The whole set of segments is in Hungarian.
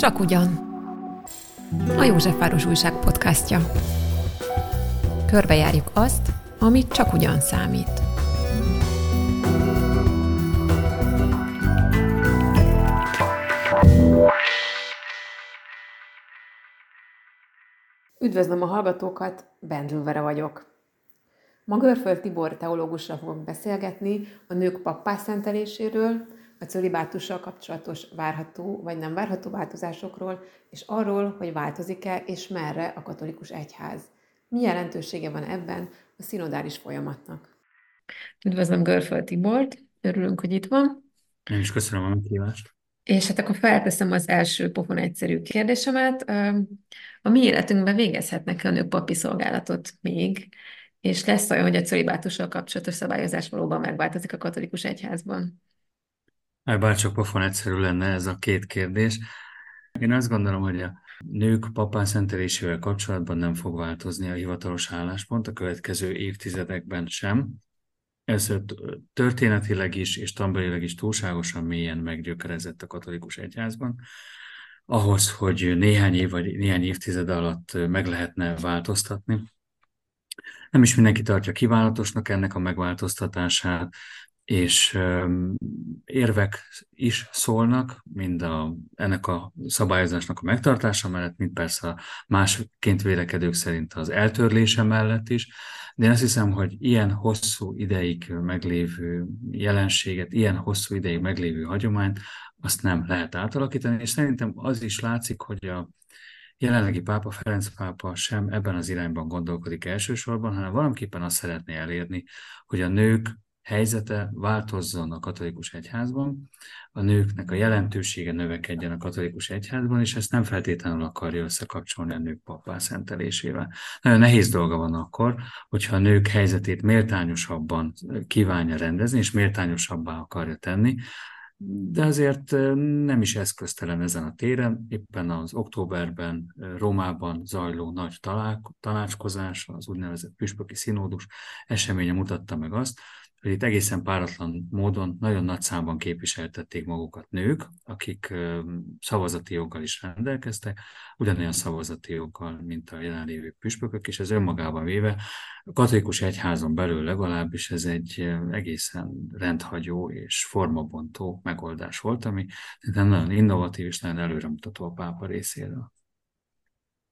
Csak ugyan. A Józsefváros Újság podcastja. Körbejárjuk azt, amit csak ugyan számít. Üdvözlöm a hallgatókat, Bendlővere vagyok. Ma Görföld Tibor teológussal fogok beszélgetni a nők pappászenteléséről, a cölibátussal kapcsolatos várható vagy nem várható változásokról, és arról, hogy változik-e és merre a katolikus egyház. Mi jelentősége van ebben a szinodális folyamatnak? Üdvözlöm Görföld Tibort, örülünk, hogy itt van. Én is köszönöm a meghívást. És hát akkor felteszem az első pofon egyszerű kérdésemet. A mi életünkben végezhetnek a nők papi szolgálatot még, és lesz olyan, hogy a cölibátussal kapcsolatos szabályozás valóban megváltozik a katolikus egyházban? Bár csak pofon egyszerű lenne ez a két kérdés. Én azt gondolom, hogy a nők papán szentelésével kapcsolatban nem fog változni a hivatalos álláspont a következő évtizedekben sem. Ez történetileg is és tambelileg is túlságosan mélyen meggyökerezett a katolikus egyházban. Ahhoz, hogy néhány év vagy néhány évtized alatt meg lehetne változtatni. Nem is mindenki tartja kívánatosnak ennek a megváltoztatását, és érvek is szólnak, mind a, ennek a szabályozásnak a megtartása mellett, mint persze a másként vélekedők szerint az eltörlése mellett is, de én azt hiszem, hogy ilyen hosszú ideig meglévő jelenséget, ilyen hosszú ideig meglévő hagyományt, azt nem lehet átalakítani, és szerintem az is látszik, hogy a jelenlegi pápa, Ferenc pápa sem ebben az irányban gondolkodik elsősorban, hanem valamiképpen azt szeretné elérni, hogy a nők helyzete változzon a katolikus egyházban, a nőknek a jelentősége növekedjen a katolikus egyházban, és ezt nem feltétlenül akarja összekapcsolni a nők papá szentelésével. Nagyon nehéz dolga van akkor, hogyha a nők helyzetét méltányosabban kívánja rendezni, és méltányosabbá akarja tenni, de azért nem is eszköztelen ezen a téren. Éppen az októberben Rómában zajló nagy tanácskozás, az úgynevezett püspöki színódus eseménye mutatta meg azt, hogy itt egészen páratlan módon nagyon nagy számban képviseltették magukat nők, akik szavazati joggal is rendelkeztek, ugyanolyan szavazati joggal, mint a jelenlévő püspökök, és ez önmagában véve a katolikus egyházon belül legalábbis ez egy egészen rendhagyó és formabontó megoldás volt, ami nagyon innovatív és nagyon előremutató a pápa részéről.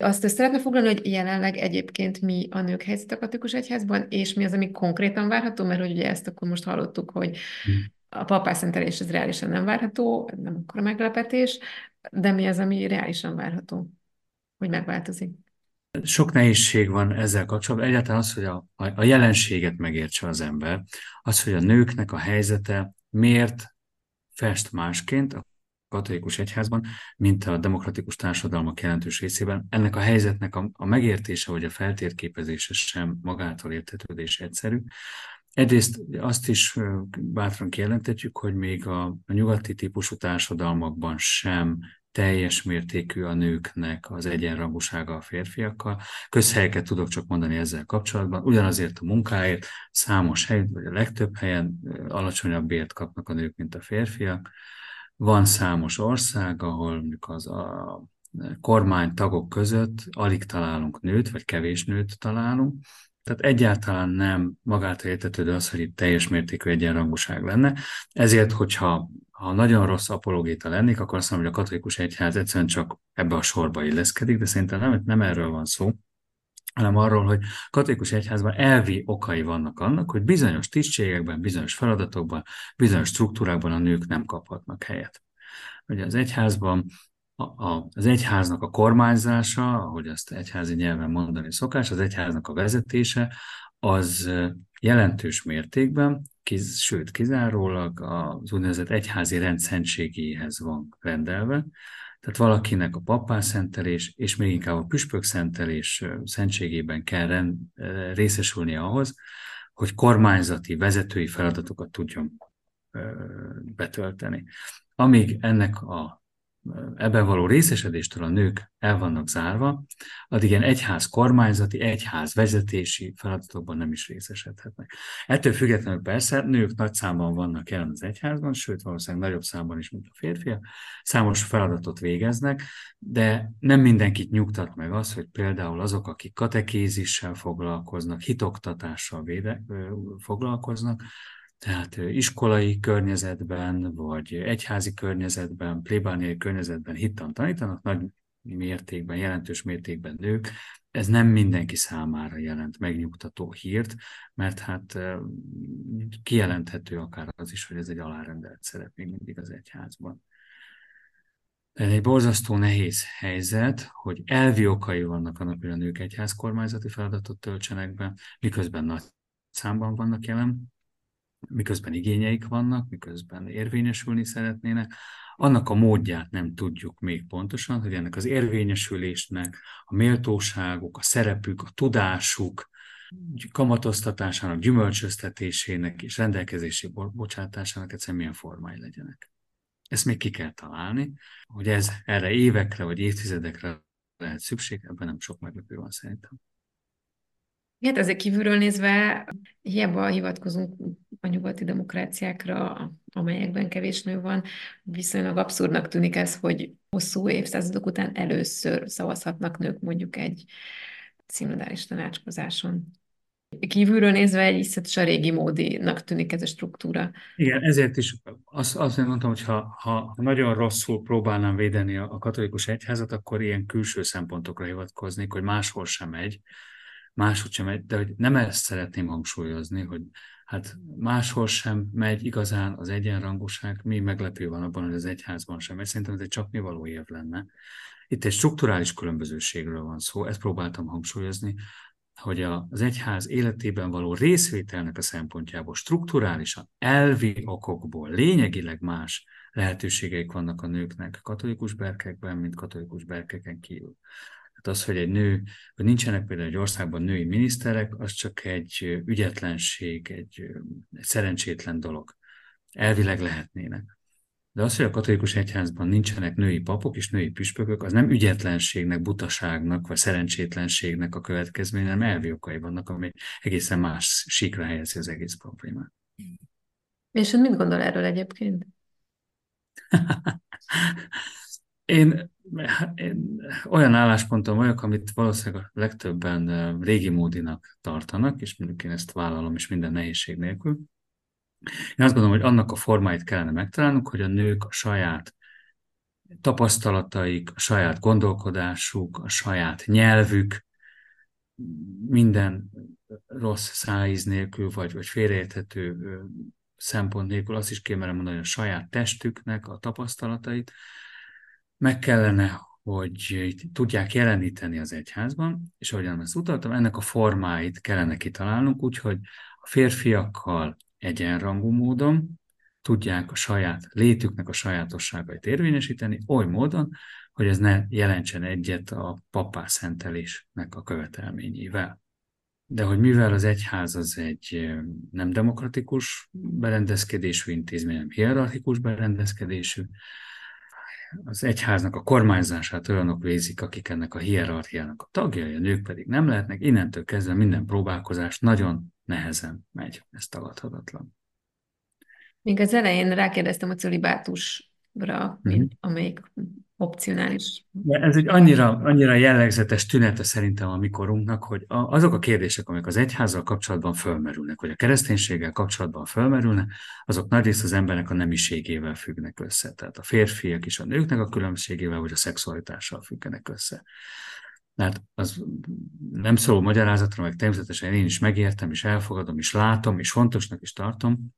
Azt is szeretne foglalni, hogy jelenleg egyébként mi a nők helyzet a katolikus egyházban, és mi az, ami konkrétan várható, mert hogy ugye ezt akkor most hallottuk, hogy hmm. a papászentelés ez reálisan nem várható, nem akkor meglepetés, de mi az, ami reálisan várható, hogy megváltozik? Sok nehézség van ezzel kapcsolatban. Egyáltalán az, hogy a, a jelenséget megértse az ember, az, hogy a nőknek a helyzete miért fest másként a katolikus egyházban, mint a demokratikus társadalmak jelentős részében. Ennek a helyzetnek a, a megértése vagy a feltérképezése sem magától értetődés egyszerű. Egyrészt azt is bátran kijelentetjük, hogy még a, a nyugati típusú társadalmakban sem teljes mértékű a nőknek az egyenrangúsága a férfiakkal. Közhelyeket tudok csak mondani ezzel kapcsolatban. Ugyanazért a munkáért számos hely, vagy a legtöbb helyen alacsonyabb bért kapnak a nők, mint a férfiak. Van számos ország, ahol mondjuk az a kormánytagok között alig találunk nőt, vagy kevés nőt találunk, tehát egyáltalán nem magától értetődő az, hogy itt teljes mértékű egyenrangúság lenne. Ezért, hogyha ha nagyon rossz apologéta lennék, akkor azt mondom, hogy a katolikus egyház egyszerűen csak ebbe a sorba illeszkedik, de szerintem nem, nem erről van szó, hanem arról, hogy katolikus egyházban elvi okai vannak annak, hogy bizonyos tisztségekben, bizonyos feladatokban, bizonyos struktúrákban a nők nem kaphatnak helyet. Ugye az egyházban a, a, az egyháznak a kormányzása, ahogy azt egyházi nyelven mondani szokás, az egyháznak a vezetése, az jelentős mértékben, kiz, sőt kizárólag az úgynevezett egyházi rendszentségéhez van rendelve, tehát valakinek a papán szentelés, és még inkább a püspök szentelés szentségében kell rend, részesülnie ahhoz, hogy kormányzati, vezetői feladatokat tudjon betölteni. Amíg ennek a ebben való részesedéstől a nők el vannak zárva, addig ilyen egyház kormányzati, egyház vezetési feladatokban nem is részesedhetnek. Ettől függetlenül persze nők nagy számban vannak jelen az egyházban, sőt valószínűleg nagyobb számban is, mint a férfiak, számos feladatot végeznek, de nem mindenkit nyugtat meg az, hogy például azok, akik katekézissel foglalkoznak, hitoktatással véde, foglalkoznak, tehát iskolai környezetben, vagy egyházi környezetben, plébániai környezetben hittan tanítanak, nagy mértékben, jelentős mértékben nők, ez nem mindenki számára jelent megnyugtató hírt, mert hát kijelenthető akár az is, hogy ez egy alárendelt szerep még mindig az egyházban. Ez egy borzasztó nehéz helyzet, hogy elvi okai vannak annak, hogy a nők egyház kormányzati feladatot töltsenek be, miközben nagy számban vannak jelen, miközben igényeik vannak, miközben érvényesülni szeretnének, annak a módját nem tudjuk még pontosan, hogy ennek az érvényesülésnek a méltóságuk, a szerepük, a tudásuk, kamatoztatásának, gyümölcsöztetésének és rendelkezésé bocsátásának egyszerűen milyen formái legyenek. Ezt még ki kell találni, hogy ez erre évekre vagy évtizedekre lehet szükség, ebben nem sok meglepő van szerintem. Hát ezek kívülről nézve hiába hivatkozunk a nyugati demokráciákra, amelyekben kevés nő van, viszonylag abszurdnak tűnik ez, hogy hosszú évszázadok után először szavazhatnak nők mondjuk egy színodális tanácskozáson. Kívülről nézve egy iszonyatosan régi módinak tűnik ez a struktúra. Igen, ezért is azt, azt mondtam, hogy ha, ha nagyon rosszul próbálnám védeni a, a katolikus egyházat, akkor ilyen külső szempontokra hivatkoznék, hogy máshol sem megy, máshogy sem megy, de hogy nem ezt szeretném hangsúlyozni, hogy hát máshol sem megy igazán az egyenrangúság, mi meglepő van abban, hogy az egyházban sem megy. Szerintem ez egy csak mi való év lenne. Itt egy strukturális különbözőségről van szó, ezt próbáltam hangsúlyozni, hogy az egyház életében való részvételnek a szempontjából strukturálisan, elvi okokból lényegileg más lehetőségeik vannak a nőknek katolikus berkekben, mint katolikus berkeken kívül. Tehát az, hogy egy nő, hogy nincsenek például egy országban női miniszterek, az csak egy ügyetlenség, egy, egy szerencsétlen dolog. Elvileg lehetnének. De az, hogy a katolikus egyházban nincsenek női papok és női püspökök, az nem ügyetlenségnek, butaságnak vagy szerencsétlenségnek a következménye, hanem elvi okai vannak, ami egészen más síkra helyezi az egész problémát. És ön mit gondol erről egyébként? én, én olyan állásponton vagyok, amit valószínűleg a legtöbben régi módinak tartanak, és mondjuk én ezt vállalom is minden nehézség nélkül. Én azt gondolom, hogy annak a formáit kellene megtalálnunk, hogy a nők a saját tapasztalataik, a saját gondolkodásuk, a saját nyelvük, minden rossz szájíz nélkül, vagy, vagy félreérthető szempont nélkül, azt is kémerem mondani, hogy a saját testüknek a tapasztalatait, meg kellene, hogy tudják jeleníteni az egyházban, és ahogyan ezt utaltam, ennek a formáit kellene kitalálnunk, úgyhogy a férfiakkal egyenrangú módon tudják a saját létüknek a sajátosságait érvényesíteni, oly módon, hogy ez ne jelentsen egyet a papá szentelésnek a követelményével. De hogy mivel az egyház az egy nem demokratikus berendezkedésű intézmény, nem hierarchikus berendezkedésű, az egyháznak a kormányzását olyanok végzik, akik ennek a hierarchiának a tagjai, a nők pedig nem lehetnek, innentől kezdve minden próbálkozás nagyon nehezen megy, ez tagadhatatlan. Még az elején rákérdeztem a celibátusra, mm-hmm. amelyik opcionális. De ez egy annyira, annyira jellegzetes tünete szerintem a mi korunknak, hogy azok a kérdések, amik az egyházzal kapcsolatban fölmerülnek, vagy a kereszténységgel kapcsolatban fölmerülnek, azok nagyrészt az embernek a nemiségével függnek össze. Tehát a férfiak és a nőknek a különbségével, vagy a szexualitással függenek össze. Mert az nem szóló magyarázatra, meg természetesen én is megértem, és elfogadom, és látom, és fontosnak is tartom,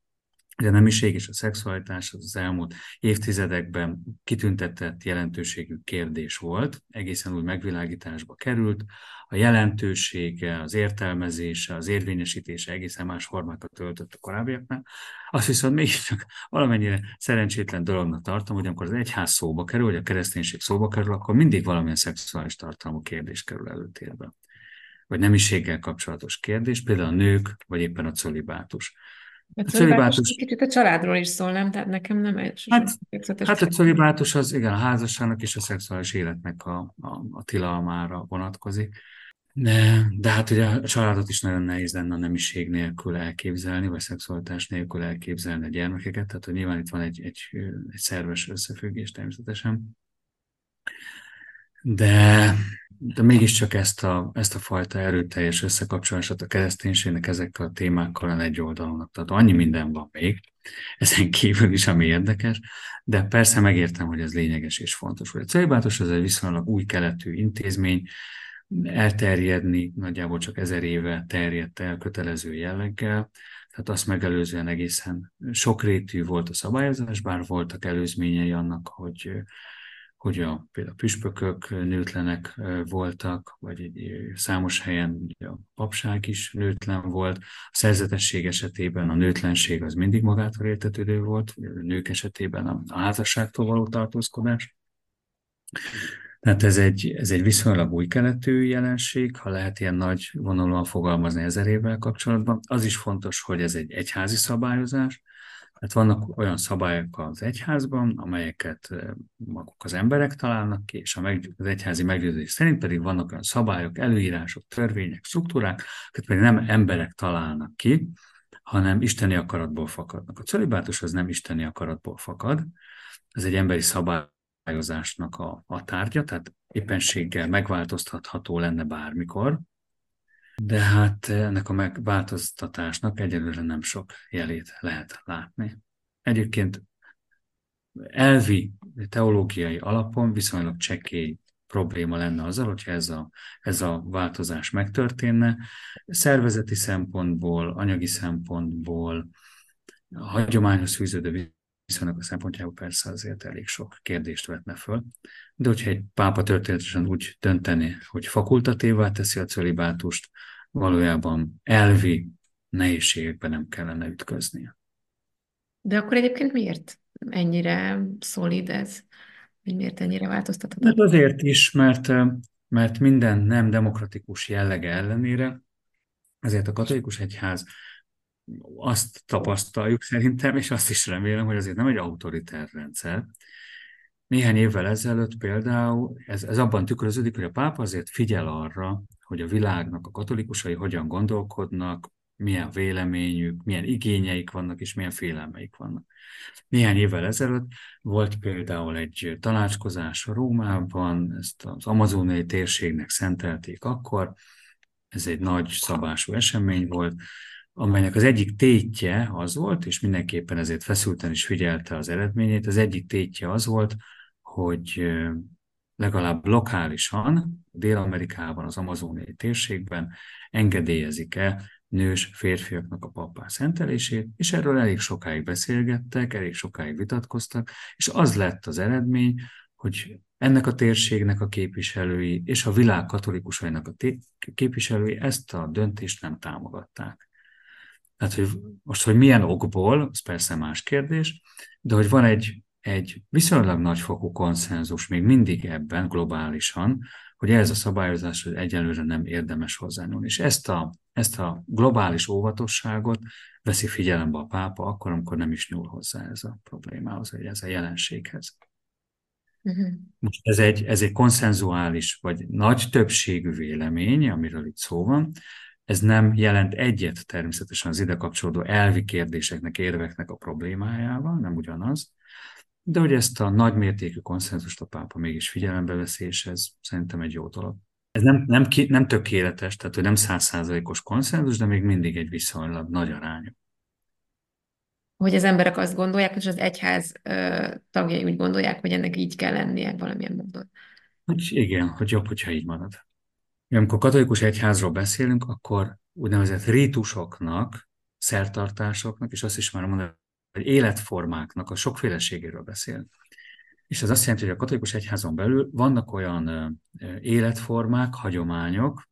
hogy a nemiség és a szexualitás az, az elmúlt évtizedekben kitüntetett jelentőségű kérdés volt, egészen új megvilágításba került, a jelentősége, az értelmezése, az érvényesítése egészen más formákat töltött a korábbiaknál. Azt viszont mégiscsak valamennyire szerencsétlen dolognak tartom, hogy amikor az egyház szóba kerül, vagy a kereszténység szóba kerül, akkor mindig valamilyen szexuális tartalmú kérdés kerül előtérbe. Vagy nemiséggel kapcsolatos kérdés, például a nők, vagy éppen a colibátus A cölibátus kicsit a családról is szól, nem? Tehát nekem nem hát, hát a cölibátus az igen, a házasságnak és a szexuális életnek a, a, a tilalmára vonatkozik. De, de hát ugye a családot is nagyon nehéz lenne a nemiség nélkül elképzelni, vagy szexualitás nélkül elképzelni a gyermekeket, tehát hogy nyilván itt van egy, egy, egy szerves összefüggés természetesen. De, de mégiscsak ezt a, ezt a fajta erőteljes összekapcsolását a kereszténységnek ezekkel a témákkal egy oldalon. Tehát annyi minden van még, ezen kívül is, ami érdekes, de persze megértem, hogy ez lényeges és fontos. Hogy a célibátos az egy viszonylag új keletű intézmény, elterjedni, nagyjából csak ezer éve terjedt el kötelező jelleggel, tehát azt megelőzően egészen sokrétű volt a szabályozás, bár voltak előzményei annak, hogy hogy a, például a püspökök nőtlenek voltak, vagy egy számos helyen a papság is nőtlen volt. A szerzetesség esetében a nőtlenség az mindig magától értetődő volt, a nők esetében a házasságtól való tartózkodás. Tehát ez egy, ez egy viszonylag új keletű jelenség, ha lehet ilyen nagy vonalúan fogalmazni ezer évvel kapcsolatban. Az is fontos, hogy ez egy egyházi szabályozás, tehát vannak olyan szabályok az egyházban, amelyeket maguk az emberek találnak ki, és az egyházi meggyőzés szerint pedig vannak olyan szabályok, előírások, törvények, struktúrák, amiket pedig nem emberek találnak ki, hanem isteni akaratból fakadnak. A celibátus az nem isteni akaratból fakad, ez egy emberi szabályozásnak a, a tárgya, tehát éppenséggel megváltoztatható lenne bármikor, de hát ennek a megváltoztatásnak egyelőre nem sok jelét lehet látni. Egyébként elvi teológiai alapon viszonylag csekély probléma lenne azzal, hogyha ez a, ez a változás megtörténne. Szervezeti szempontból, anyagi szempontból, a hagyományos fűződő viszonylag a szempontjából persze azért elég sok kérdést vetne föl. De hogyha egy pápa történetesen úgy dönteni, hogy fakultatívá teszi a cölibátust, valójában elvi nehézségekben nem kellene ütköznie. De akkor egyébként miért ennyire szolid ez? Miért ennyire változtathatatlan? Hát azért is, mert, mert minden nem demokratikus jellege ellenére, ezért a katolikus egyház azt tapasztaljuk szerintem, és azt is remélem, hogy azért nem egy autoritár rendszer. Néhány évvel ezelőtt például ez, ez abban tükröződik, hogy a pápa azért figyel arra, hogy a világnak a katolikusai hogyan gondolkodnak, milyen véleményük, milyen igényeik vannak, és milyen félelmeik vannak. Néhány évvel ezelőtt volt például egy tanácskozás a Rómában, ezt az amazoniai térségnek szentelték akkor, ez egy nagy szabású esemény volt, amelynek az egyik tétje az volt, és mindenképpen ezért feszülten is figyelte az eredményét, az egyik tétje az volt, hogy legalább lokálisan, Dél-Amerikában, az amazóniai térségben engedélyezik-e nős férfiaknak a pappá szentelését, és erről elég sokáig beszélgettek, elég sokáig vitatkoztak, és az lett az eredmény, hogy ennek a térségnek a képviselői és a világ katolikusainak a képviselői ezt a döntést nem támogatták. Tehát, hogy most, hogy milyen okból, az persze más kérdés, de hogy van egy, egy viszonylag nagyfokú konszenzus még mindig ebben globálisan, hogy ez a szabályozás egyelőre nem érdemes hozzányúlni. És ezt a, ezt a globális óvatosságot veszi figyelembe a pápa akkor, amikor nem is nyúl hozzá ez a problémához, vagy ez a jelenséghez. Uh-huh. Most ez egy, ez egy konszenzuális, vagy nagy többségű vélemény, amiről itt szó van, ez nem jelent egyet természetesen az ide kapcsolódó elvi kérdéseknek, érveknek a problémájával, nem ugyanaz, de hogy ezt a nagymértékű konszenzust a pápa mégis figyelembe veszi, és ez szerintem egy jó dolog. Ez nem, nem, ki, nem tökéletes, tehát hogy nem százszázalékos konszenzus, de még mindig egy viszonylag nagy arányú. Hogy az emberek azt gondolják, és az egyház ö, tagjai úgy gondolják, hogy ennek így kell lennie valamilyen módon. Hogy igen, hogy jobb, hogyha így marad. Amikor katolikus egyházról beszélünk, akkor úgynevezett rítusoknak, szertartásoknak, és azt is már mondani, hogy életformáknak a sokféleségéről beszél. És ez azt jelenti, hogy a katolikus egyházon belül vannak olyan életformák, hagyományok,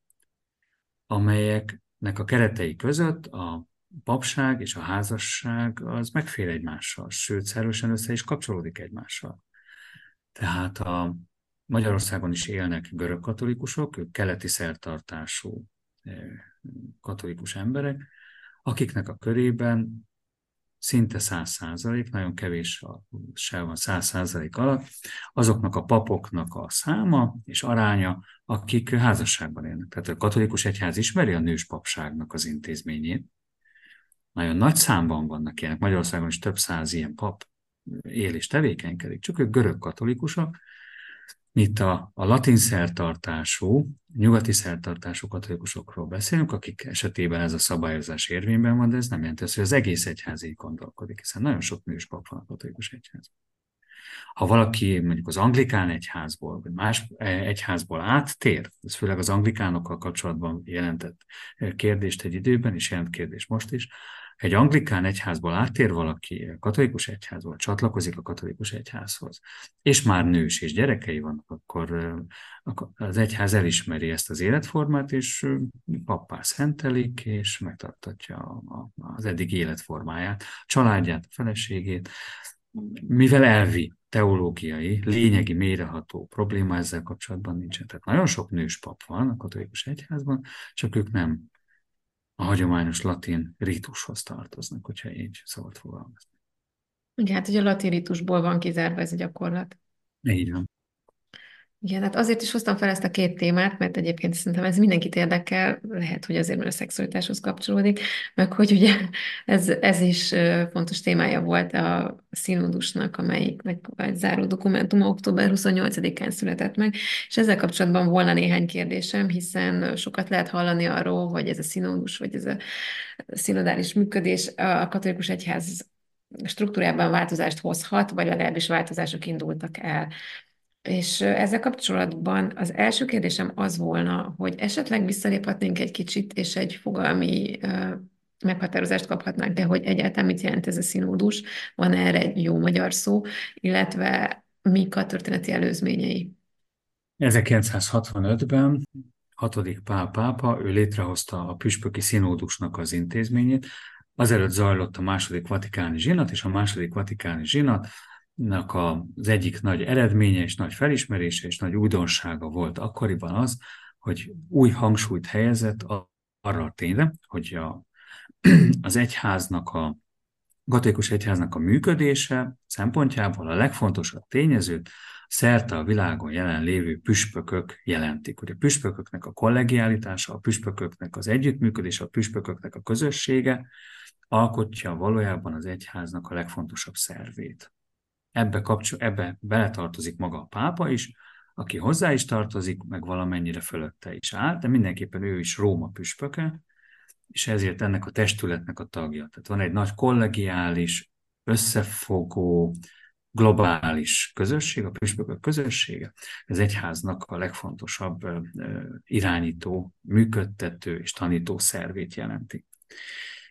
amelyeknek a keretei között a papság és a házasság az megfél egymással, sőt, szervesen össze is kapcsolódik egymással. Tehát a Magyarországon is élnek görög katolikusok, ők keleti szertartású katolikus emberek, akiknek a körében szinte száz százalék, nagyon kevés se van száz százalék alatt, azoknak a papoknak a száma és aránya, akik házasságban élnek. Tehát a katolikus egyház ismeri a nős papságnak az intézményét. Nagyon nagy számban vannak ilyenek. Magyarországon is több száz ilyen pap él és tevékenykedik, csak ők görög katolikusok, itt a, a latin szertartású, nyugati szertartású katolikusokról beszélünk, akik esetében ez a szabályozás érvényben van, de ez nem jelenti azt, hogy az egész egyház így gondolkodik, hiszen nagyon sok nős pap van a katolikus egyház. Ha valaki mondjuk az anglikán egyházból, vagy más egyházból áttér, ez főleg az anglikánokkal kapcsolatban jelentett kérdést egy időben, és jelent kérdés most is, egy anglikán egyházból áttér valaki a katolikus egyházból, csatlakozik a katolikus egyházhoz, és már nős és gyerekei vannak, akkor az egyház elismeri ezt az életformát, és pappá szentelik, és megtartatja az eddig életformáját, családját, feleségét, mivel elvi, teológiai, lényegi, méreható probléma ezzel kapcsolatban nincsen. Tehát nagyon sok nős pap van a katolikus egyházban, csak ők nem a hagyományos latin ritushoz tartoznak, hogyha így szabad fogalmazni. Igen, hát ugye a latin ritusból van kizárva ez a gyakorlat. Így van. Igen, hát azért is hoztam fel ezt a két témát, mert egyébként szerintem ez mindenkit érdekel, lehet, hogy azért, mert a szexualitáshoz kapcsolódik, meg hogy ugye ez, ez is fontos témája volt a színódusnak, amelyik meg egy záró dokumentum október 28-án született meg, és ezzel kapcsolatban volna néhány kérdésem, hiszen sokat lehet hallani arról, hogy ez a színódus, vagy ez a színodális működés a katolikus egyház struktúrában változást hozhat, vagy legalábbis változások indultak el. És ezzel kapcsolatban az első kérdésem az volna, hogy esetleg visszaléphetnénk egy kicsit, és egy fogalmi meghatározást kaphatnánk de hogy egyáltalán mit jelent ez a színódus, van erre egy jó magyar szó, illetve mik a történeti előzményei. 1965-ben hatodik Pál pápa, ő létrehozta a püspöki színódusnak az intézményét, azelőtt zajlott a második vatikáni zsinat, és a második vatikáni zsinat az egyik nagy eredménye és nagy felismerése és nagy újdonsága volt akkoriban az, hogy új hangsúlyt helyezett arra a tényre, hogy a, az egyháznak a katolikus egyháznak a működése szempontjából a legfontosabb tényezőt szerte a világon jelen lévő püspökök jelentik. Hogy a püspököknek a kollegiálitása, a püspököknek az együttműködése, a püspököknek a közössége alkotja valójában az egyháznak a legfontosabb szervét ebbe, kapcsol, ebbe beletartozik maga a pápa is, aki hozzá is tartozik, meg valamennyire fölötte is áll, de mindenképpen ő is Róma püspöke, és ezért ennek a testületnek a tagja. Tehát van egy nagy kollegiális, összefogó, globális közösség, a püspökök közössége, ez egyháznak a legfontosabb irányító, működtető és tanító szervét jelenti.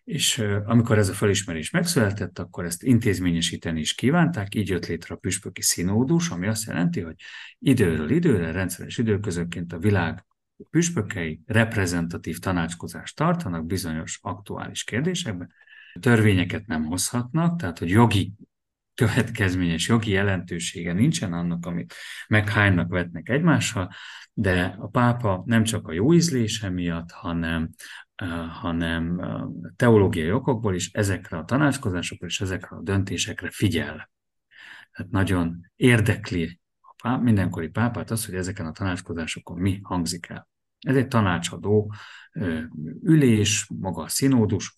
És amikor ez a felismerés megszületett, akkor ezt intézményesíteni is kívánták, így jött létre a püspöki színódus, ami azt jelenti, hogy időről időre, rendszeres időközönként a világ püspökei reprezentatív tanácskozást tartanak bizonyos aktuális kérdésekben. Törvényeket nem hozhatnak, tehát hogy jogi következményes jogi jelentősége nincsen annak, amit meghánynak vetnek egymással, de a pápa nem csak a jó ízlése miatt, hanem hanem teológiai okokból is ezekre a tanácskozásokra és ezekre a döntésekre figyel. Tehát nagyon érdekli a páp, mindenkori pápát az, hogy ezeken a tanácskozásokon mi hangzik el. Ez egy tanácsadó ülés, maga a színódus,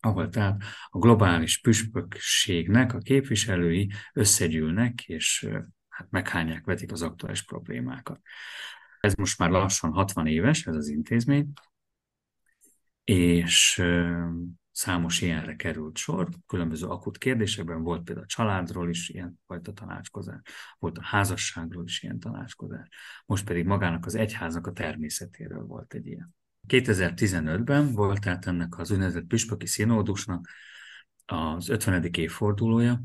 ahol tehát a globális püspökségnek a képviselői összegyűlnek, és hát meghányják, vetik az aktuális problémákat. Ez most már lassan 60 éves, ez az intézmény, és számos ilyenre került sor, különböző akut kérdésekben volt például a családról is ilyen fajta tanácskozás, volt a házasságról is ilyen tanácskozás, most pedig magának az egyháznak a természetéről volt egy ilyen. 2015-ben volt tehát ennek az úgynevezett püspöki színódusnak az 50. évfordulója,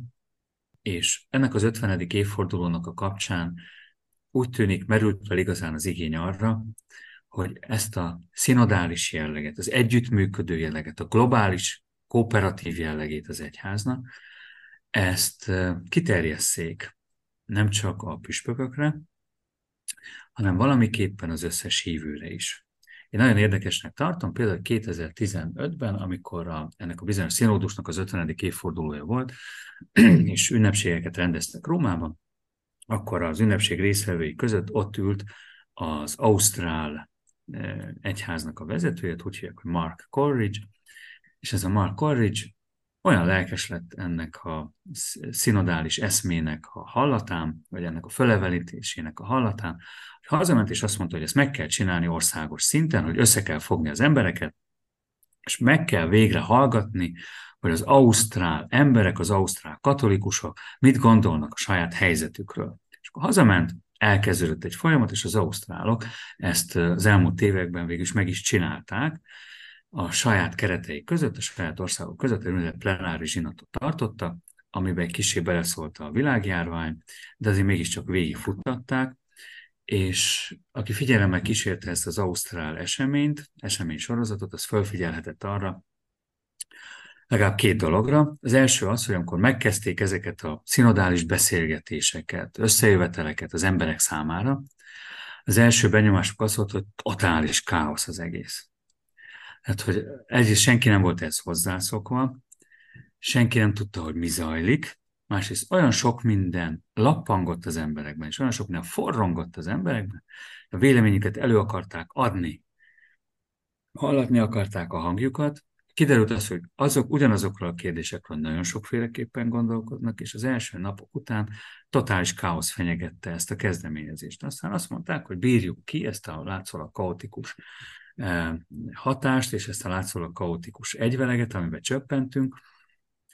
és ennek az 50. évfordulónak a kapcsán úgy tűnik merült fel igazán az igény arra, hogy ezt a szinodális jelleget, az együttműködő jelleget, a globális kooperatív jellegét az egyháznak, ezt kiterjesszék nem csak a püspökökre, hanem valamiképpen az összes hívőre is. Én nagyon érdekesnek tartom, például 2015-ben, amikor a, ennek a bizonyos színódusnak az 50. évfordulója volt, és ünnepségeket rendeztek Rómában, akkor az ünnepség részvevői között ott ült az Ausztrál egyháznak a vezetője, úgy hívják, hogy Mark Coleridge, és ez a Mark Coleridge olyan lelkes lett ennek a szinodális eszmének a hallatán, vagy ennek a fölevelítésének a hallatán, hogy hazament és azt mondta, hogy ezt meg kell csinálni országos szinten, hogy össze kell fogni az embereket, és meg kell végre hallgatni, hogy az ausztrál emberek, az ausztrál katolikusok mit gondolnak a saját helyzetükről. És akkor hazament, elkezdődött egy folyamat, és az ausztrálok ezt az elmúlt években végül is meg is csinálták, a saját keretei között, a saját országok között egy plenáris zsinatot tartottak, amiben kicsi beleszólt a világjárvány, de azért mégiscsak végigfuttatták, és aki figyelemmel kísérte ezt az ausztrál eseményt, esemény sorozatot, az felfigyelhetett arra, legalább két dologra. Az első az, hogy amikor megkezdték ezeket a szinodális beszélgetéseket, összejöveteleket az emberek számára, az első benyomásuk az volt, hogy totális káosz az egész. Hát, hogy egyrészt senki nem volt ezt hozzászokva, senki nem tudta, hogy mi zajlik, másrészt olyan sok minden lappangott az emberekben, és olyan sok minden forrongott az emberekben, a véleményüket elő akarták adni, hallatni akarták a hangjukat, kiderült az, hogy azok ugyanazokról a kérdésekről nagyon sokféleképpen gondolkodnak, és az első napok után totális káosz fenyegette ezt a kezdeményezést. Aztán azt mondták, hogy bírjuk ki ezt a látszólag kaotikus hatást, és ezt a látszólag kaotikus egyveleget, amiben csöppentünk,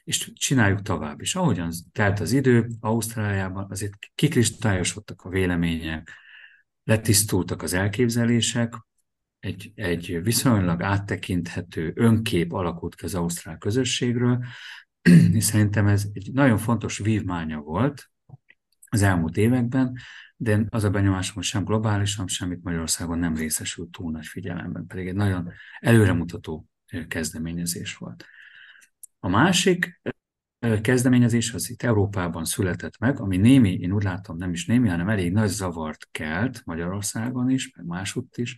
és csináljuk tovább. És ahogyan telt az idő, Ausztráliában azért kikristályosodtak a vélemények, letisztultak az elképzelések, egy, egy viszonylag áttekinthető önkép alakult ki az ausztrál közösségről, és szerintem ez egy nagyon fontos vívmánya volt az elmúlt években, de az a benyomásom, hogy sem globálisan, semmit Magyarországon nem részesült túl nagy figyelemben, pedig egy nagyon előremutató kezdeményezés volt. A másik kezdeményezés az itt Európában született meg, ami némi, én úgy látom, nem is némi, hanem elég nagy zavart kelt Magyarországon is, meg másutt is,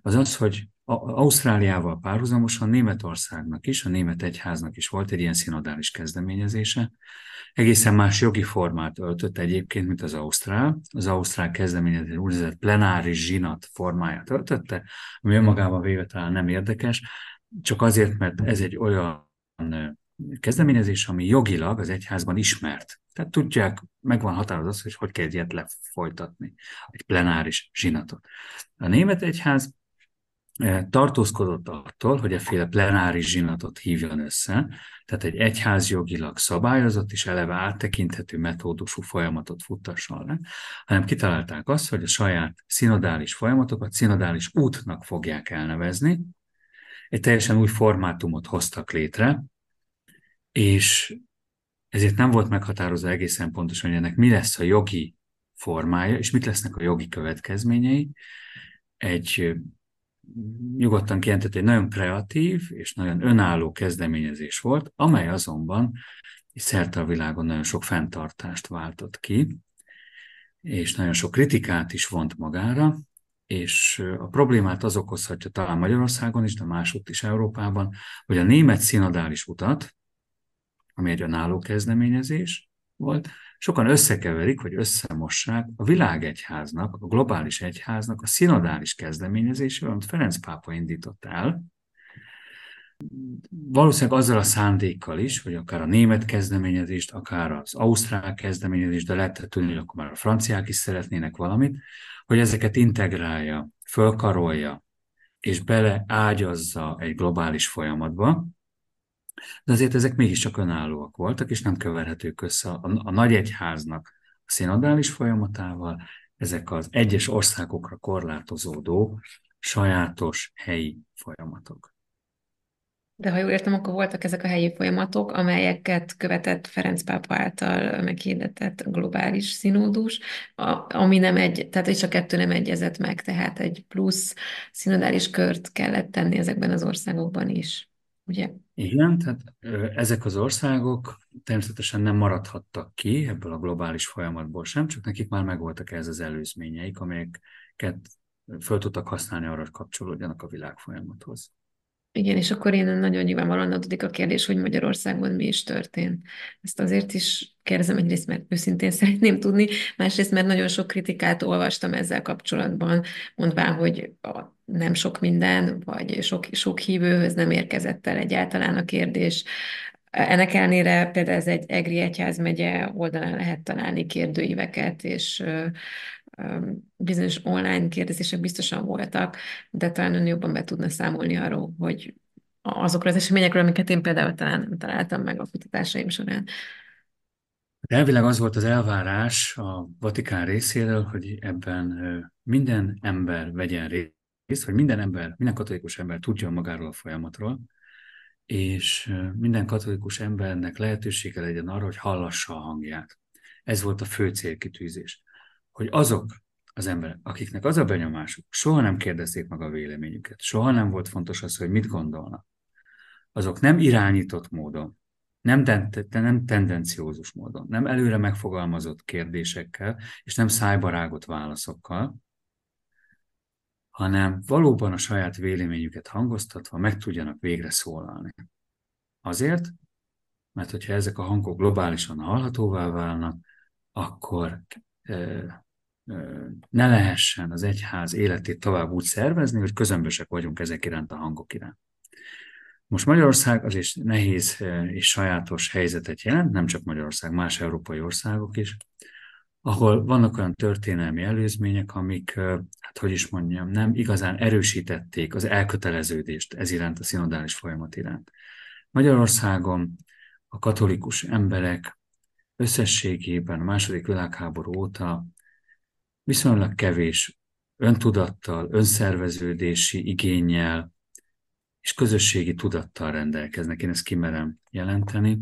az az, hogy Ausztráliával párhuzamosan Németországnak is, a német egyháznak is volt egy ilyen szinodális kezdeményezése. Egészen más jogi formát öltött egyébként, mint az Ausztrál. Az Ausztrál kezdeményezés úgynevezett plenáris zsinat formáját öltötte, ami önmagában véve talán nem érdekes, csak azért, mert ez egy olyan kezdeményezés, ami jogilag az egyházban ismert. Tehát tudják, megvan határozat, hogy hogy kell ilyet lefolytatni, egy plenáris zsinatot. A német egyház tartózkodott attól, hogy efféle plenáris zsinatot hívjon össze, tehát egy egyházjogilag szabályozott és eleve áttekinthető metódusú folyamatot futtasson le, hanem kitalálták azt, hogy a saját szinodális folyamatokat szinodális útnak fogják elnevezni, egy teljesen új formátumot hoztak létre, és ezért nem volt meghatározva egészen pontosan, hogy ennek mi lesz a jogi formája, és mit lesznek a jogi következményei. Egy nyugodtan kijelentett, egy nagyon kreatív és nagyon önálló kezdeményezés volt, amely azonban szerte a világon nagyon sok fenntartást váltott ki, és nagyon sok kritikát is vont magára, és a problémát az okozhatja talán Magyarországon is, de másutt is Európában, hogy a német szinodális utat, ami egy önálló kezdeményezés volt, sokan összekeverik, vagy összemossák a világegyháznak, a globális egyháznak a szinodális kezdeményezésével, amit Ferenc pápa indított el, valószínűleg azzal a szándékkal is, hogy akár a német kezdeményezést, akár az ausztrál kezdeményezést, de lehet tudni, hogy akkor már a franciák is szeretnének valamit, hogy ezeket integrálja, fölkarolja, és beleágyazza egy globális folyamatba, de azért ezek mégiscsak önállóak voltak, és nem keverhetők össze a, a nagy egyháznak a szinodális folyamatával, ezek az egyes országokra korlátozódó sajátos helyi folyamatok. De ha jól értem, akkor voltak ezek a helyi folyamatok, amelyeket követett Ferenc pápa által meghirdetett globális színódus, ami nem egy, tehát és a kettő nem egyezett meg, tehát egy plusz szinodális kört kellett tenni ezekben az országokban is, ugye? Igen, tehát ezek az országok természetesen nem maradhattak ki ebből a globális folyamatból sem, csak nekik már megvoltak ez az előzményeik, amelyeket föl tudtak használni arra, hogy kapcsolódjanak a világ folyamathoz. Igen, és akkor én nagyon nyilvánvalóan adódik a kérdés, hogy Magyarországon mi is történt. Ezt azért is kérdezem egyrészt, mert őszintén szeretném tudni, másrészt, mert nagyon sok kritikát olvastam ezzel kapcsolatban, mondván, hogy a, nem sok minden, vagy sok, sok hívőhöz nem érkezett el egyáltalán a kérdés. Ennek ellenére például ez egy Egri Egyházmegye oldalán lehet találni kérdőíveket, és bizonyos online kérdezések biztosan voltak, de talán ön jobban be tudna számolni arról, hogy azokról az eseményekről, amiket én például talán nem találtam meg a kutatásaim során. Elvileg az volt az elvárás a Vatikán részéről, hogy ebben minden ember vegyen részt, hogy minden ember, minden katolikus ember tudjon magáról a folyamatról, és minden katolikus embernek lehetősége legyen arra, hogy hallassa a hangját. Ez volt a fő célkitűzés hogy azok az emberek, akiknek az a benyomásuk, soha nem kérdezték meg a véleményüket, soha nem volt fontos az, hogy mit gondolnak, azok nem irányított módon, nem, ten- nem tendenciózus módon, nem előre megfogalmazott kérdésekkel, és nem szájbarágott válaszokkal, hanem valóban a saját véleményüket hangoztatva meg tudjanak végre szólalni. Azért, mert hogyha ezek a hangok globálisan hallhatóvá válnak, akkor ne lehessen az egyház életét tovább úgy szervezni, hogy közömbösek vagyunk ezek iránt a hangok iránt. Most Magyarország az is nehéz és sajátos helyzetet jelent, nem csak Magyarország, más európai országok is, ahol vannak olyan történelmi előzmények, amik, hát hogy is mondjam, nem igazán erősítették az elköteleződést ez iránt, a szinodális folyamat iránt. Magyarországon a katolikus emberek összességében a második világháború óta viszonylag kevés öntudattal, önszerveződési igényel és közösségi tudattal rendelkeznek. Én ezt kimerem jelenteni.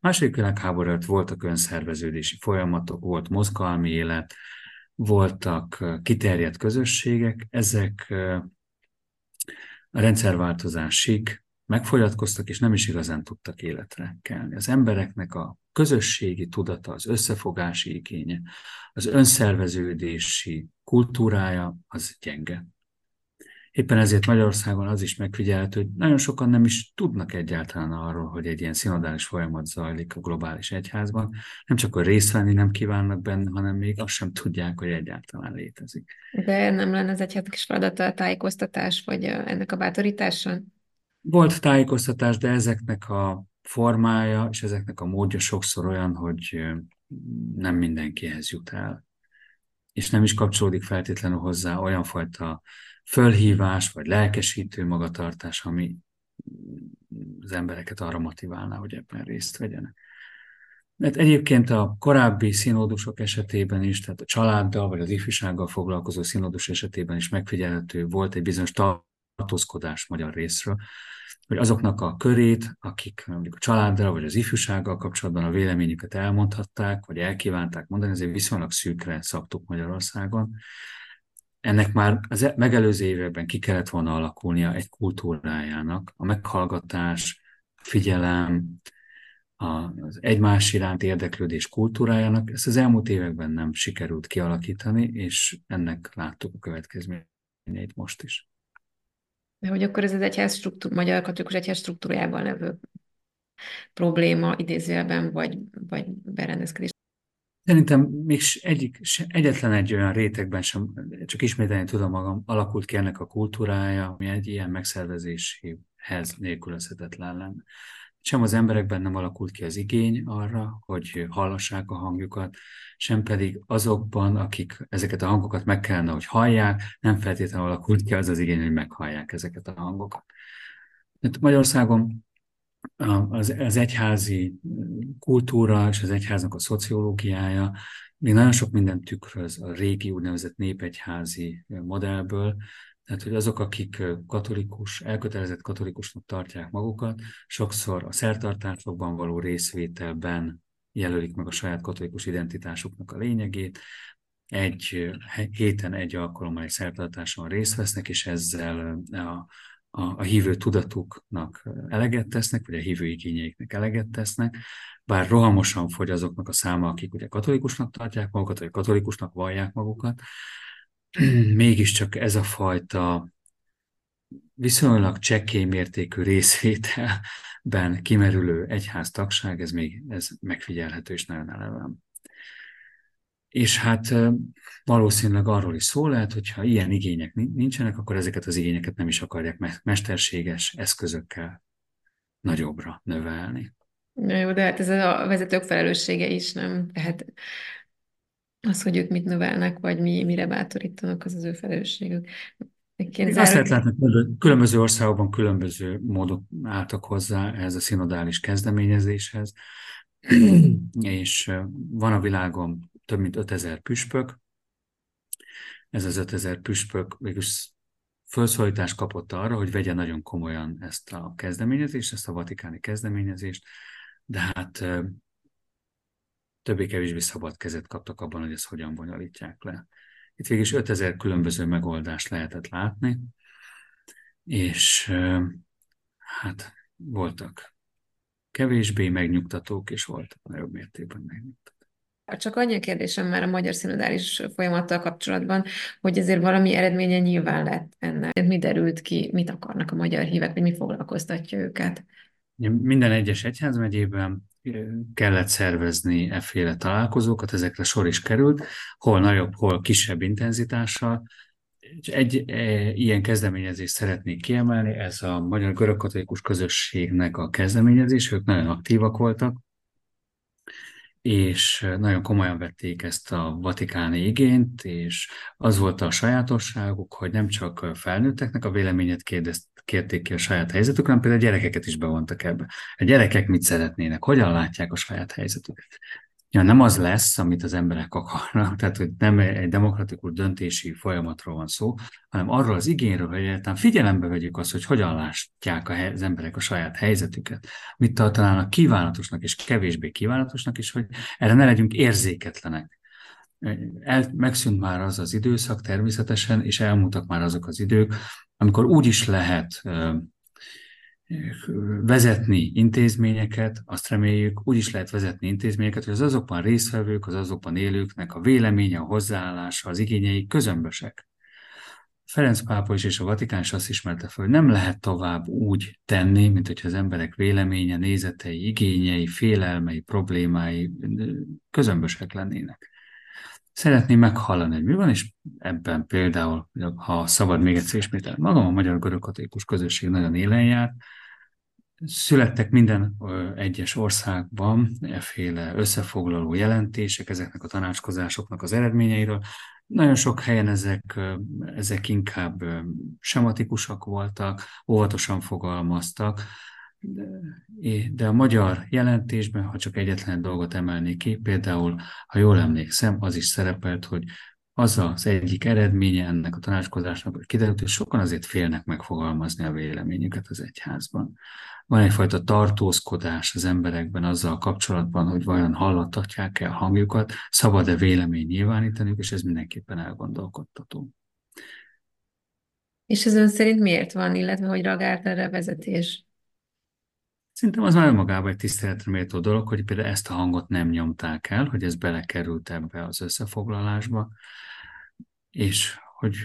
Második világháború előtt voltak önszerveződési folyamatok, volt mozgalmi élet, voltak kiterjedt közösségek, ezek a rendszerváltozásig megfogyatkoztak, és nem is igazán tudtak életre kelni. Az embereknek a közösségi tudata, az összefogási igénye, az önszerveződési kultúrája az gyenge. Éppen ezért Magyarországon az is megfigyelhető, hogy nagyon sokan nem is tudnak egyáltalán arról, hogy egy ilyen szinodális folyamat zajlik a globális egyházban. Nem csak, hogy részt venni nem kívánnak benne, hanem még azt sem tudják, hogy egyáltalán létezik. De nem lenne az egyháznak is feladata a tájékoztatás, vagy ennek a bátorítása? Volt tájékoztatás, de ezeknek a formája és ezeknek a módja sokszor olyan, hogy nem mindenkihez jut el. És nem is kapcsolódik feltétlenül hozzá olyan fajta fölhívás vagy lelkesítő magatartás, ami az embereket arra motiválná, hogy ebben részt vegyenek. Mert egyébként a korábbi színódusok esetében is, tehát a családdal vagy az ifjúsággal foglalkozó színódus esetében is megfigyelhető volt egy bizonyos tartózkodás magyar részről, hogy azoknak a körét, akik mondjuk a családdal vagy az ifjúsággal kapcsolatban a véleményüket elmondhatták, vagy elkívánták mondani, ezért viszonylag szűkre szabtuk Magyarországon. Ennek már az megelőző években ki kellett volna alakulnia egy kultúrájának, a meghallgatás, figyelem, az egymás iránt érdeklődés kultúrájának. Ezt az elmúlt években nem sikerült kialakítani, és ennek láttuk a következményeit most is. De hogy akkor ez az egyház struktúr, magyar katolikus egyház struktúrájában levő probléma idézőjelben, vagy, vagy berendezkedés. Szerintem még egyik, egyetlen egy olyan rétegben sem, csak ismételni tudom magam, alakult ki ennek a kultúrája, ami egy ilyen megszervezéshez nélkülözhetetlen lenne sem az emberekben nem alakult ki az igény arra, hogy hallassák a hangjukat, sem pedig azokban, akik ezeket a hangokat meg kellene, hogy hallják, nem feltétlenül alakult ki az az igény, hogy meghallják ezeket a hangokat. Mert Magyarországon az, az egyházi kultúra és az egyháznak a szociológiája még nagyon sok mindent tükröz a régi úgynevezett népegyházi modellből, tehát, hogy azok, akik katolikus, elkötelezett katolikusnak tartják magukat, sokszor a szertartásokban való részvételben jelölik meg a saját katolikus identitásuknak a lényegét, egy héten egy alkalommal egy szertartáson részt vesznek, és ezzel a, a, a hívő tudatuknak eleget tesznek, vagy a hívő igényeiknek eleget tesznek, bár rohamosan fogy azoknak a száma, akik ugye katolikusnak tartják magukat, vagy katolikusnak vallják magukat, mégiscsak ez a fajta viszonylag csekély mértékű részvételben kimerülő egyháztagság, ez még ez megfigyelhető és nagyon eleven. És hát valószínűleg arról is szó lehet, hogyha ilyen igények nincsenek, akkor ezeket az igényeket nem is akarják mesterséges eszközökkel nagyobbra növelni. Na jó, de hát ez a vezetők felelőssége is, nem? Tehát az, hogy ők mit növelnek, vagy mi, mire bátorítanak, az az ő felelősségük. Én azt lehet látni, hogy különböző országokban különböző módok álltak hozzá ehhez a szinodális kezdeményezéshez, és van a világon több mint 5000 püspök. Ez az 5000 püspök végülis felszólítást kapott arra, hogy vegye nagyon komolyan ezt a kezdeményezést, ezt a vatikáni kezdeményezést, de hát többé-kevésbé szabad kezet kaptak abban, hogy ezt hogyan bonyolítják le. Itt végig 5000 különböző megoldást lehetett látni, és hát voltak kevésbé megnyugtatók, és voltak nagyobb mértékben megnyugtatók. Csak annyi a kérdésem már a magyar szinodális folyamattal kapcsolatban, hogy ezért valami eredménye nyilván lett ennek. Mi derült ki, mit akarnak a magyar hívek, vagy mi foglalkoztatja őket? Minden egyes egyházmegyében kellett szervezni efféle találkozókat, ezekre sor is került, hol nagyobb, hol kisebb intenzitással. Egy e, ilyen kezdeményezést szeretnék kiemelni, ez a Magyar Görögkatolikus Közösségnek a kezdeményezés, ők nagyon aktívak voltak, és nagyon komolyan vették ezt a vatikáni igényt, és az volt a sajátosságuk, hogy nem csak felnőtteknek a véleményet kérdezt, kérték ki a saját helyzetük, hanem például a gyerekeket is bevontak ebbe. A gyerekek mit szeretnének, hogyan látják a saját helyzetüket ja, nem az lesz, amit az emberek akarnak, tehát hogy nem egy demokratikus döntési folyamatról van szó, hanem arról az igényről, hogy egyáltalán figyelembe vegyük azt, hogy hogyan látják az emberek a saját helyzetüket, mit tartanának kívánatosnak és kevésbé kívánatosnak, és hogy erre ne legyünk érzéketlenek. El, megszűnt már az az időszak természetesen, és elmúltak már azok az idők, amikor úgy is lehet vezetni intézményeket, azt reméljük, úgy is lehet vezetni intézményeket, hogy az azokban résztvevők, az azokban élőknek a véleménye, a hozzáállása, az igényei közömbösek. Ferenc pápa is és a Vatikán is azt ismerte fel, hogy nem lehet tovább úgy tenni, mint hogyha az emberek véleménye, nézetei, igényei, félelmei, problémái közömbösek lennének. Szeretném meghallani, hogy mi van, és ebben például, ha szabad még egyszer ismételni, magam a Magyar Görögkatolikus Közösség nagyon élen járt, Születtek minden egyes országban efféle összefoglaló jelentések ezeknek a tanácskozásoknak az eredményeiről. Nagyon sok helyen ezek, ezek inkább sematikusak voltak, óvatosan fogalmaztak, de a magyar jelentésben, ha csak egyetlen dolgot emelnék ki, például, ha jól emlékszem, az is szerepelt, hogy az az egyik eredménye ennek a tanácskozásnak, hogy kiderült, hogy sokan azért félnek megfogalmazni a véleményüket az egyházban van egyfajta tartózkodás az emberekben azzal kapcsolatban, hogy vajon hallathatják-e a hangjukat, szabad-e vélemény nyilvánítaniuk, és ez mindenképpen elgondolkodtató. És ez ön szerint miért van, illetve hogy reagált erre a vezetés? Szerintem az már önmagában egy tiszteletre méltó dolog, hogy például ezt a hangot nem nyomták el, hogy ez belekerült ebbe az összefoglalásba, és hogy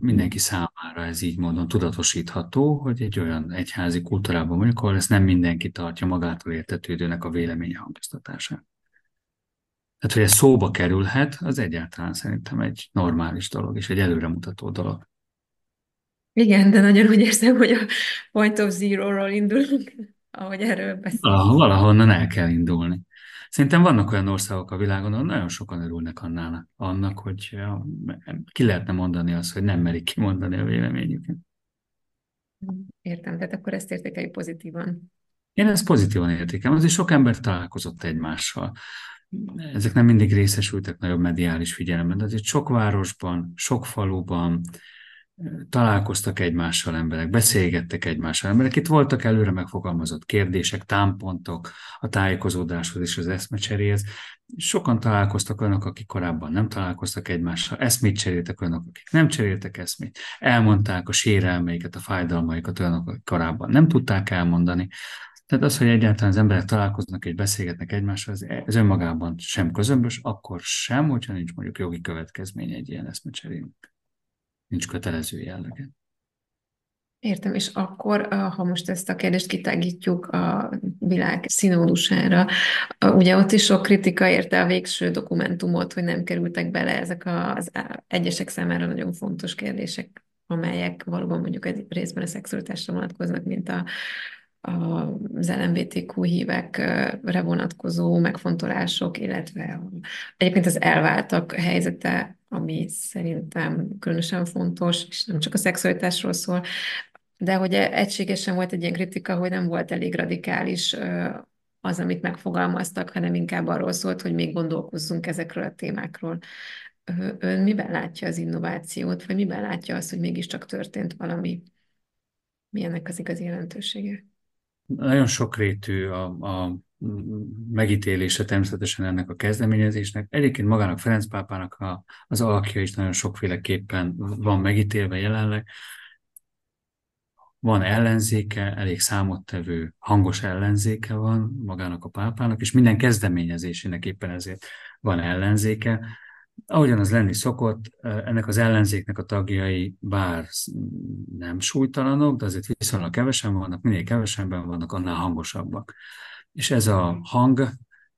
mindenki számára ez így módon tudatosítható, hogy egy olyan egyházi kultúrában mondjuk, ahol ezt nem mindenki tartja magától értetődőnek a véleménye hangoztatását. Tehát, hogy ez szóba kerülhet, az egyáltalán szerintem egy normális dolog, és egy előremutató dolog. Igen, de nagyon úgy érzem, hogy a point of zero-ról indulunk, ahogy erről beszélünk. Valahonnan el kell indulni. Szerintem vannak olyan országok a világon, ahol nagyon sokan örülnek annának, annak, hogy ki lehetne mondani azt, hogy nem merik kimondani a véleményüket. Értem, tehát akkor ezt értékeljük pozitívan. Én ezt pozitívan értékelem, azért sok ember találkozott egymással. Ezek nem mindig részesültek nagyobb mediális figyelemben, de azért sok városban, sok faluban, találkoztak egymással emberek, beszélgettek egymással emberek. Itt voltak előre megfogalmazott kérdések, támpontok a tájékozódáshoz és az eszmecseréhez. Sokan találkoztak olyanok, akik korábban nem találkoztak egymással, eszmét cseréltek olyanok, akik nem cseréltek eszmét, elmondták a sérelmeiket, a fájdalmaikat olyanok, akik korábban nem tudták elmondani. Tehát az, hogy egyáltalán az emberek találkoznak és beszélgetnek egymással, ez, ez önmagában sem közömbös, akkor sem, hogyha nincs mondjuk jogi következmény egy ilyen eszmecserének. Nincs kötelező jellege. Értem, és akkor, ha most ezt a kérdést kitágítjuk a világ színódusára, ugye ott is sok kritika érte a végső dokumentumot, hogy nem kerültek bele ezek az egyesek számára nagyon fontos kérdések, amelyek valóban mondjuk egy részben a szexualitásra vonatkoznak, mint a, az LMBTQ hívekre vonatkozó megfontolások, illetve egyébként az elváltak helyzete, ami szerintem különösen fontos, és nem csak a szexualitásról szól, de hogy egységesen volt egy ilyen kritika, hogy nem volt elég radikális az, amit megfogalmaztak, hanem inkább arról szólt, hogy még gondolkozzunk ezekről a témákról. Ön miben látja az innovációt, vagy miben látja azt, hogy mégiscsak történt valami? Mi ennek az igazi jelentősége? Nagyon sokrétű a, a megítélése természetesen ennek a kezdeményezésnek. Egyébként magának Ferenc pápának a, az alakja is nagyon sokféleképpen van megítélve jelenleg. Van ellenzéke, elég számottevő, hangos ellenzéke van magának a pápának, és minden kezdeményezésének éppen ezért van ellenzéke ahogyan az lenni szokott, ennek az ellenzéknek a tagjai bár nem súlytalanok, de azért viszonylag kevesen vannak, minél kevesebben vannak, annál hangosabbak. És ez a hang,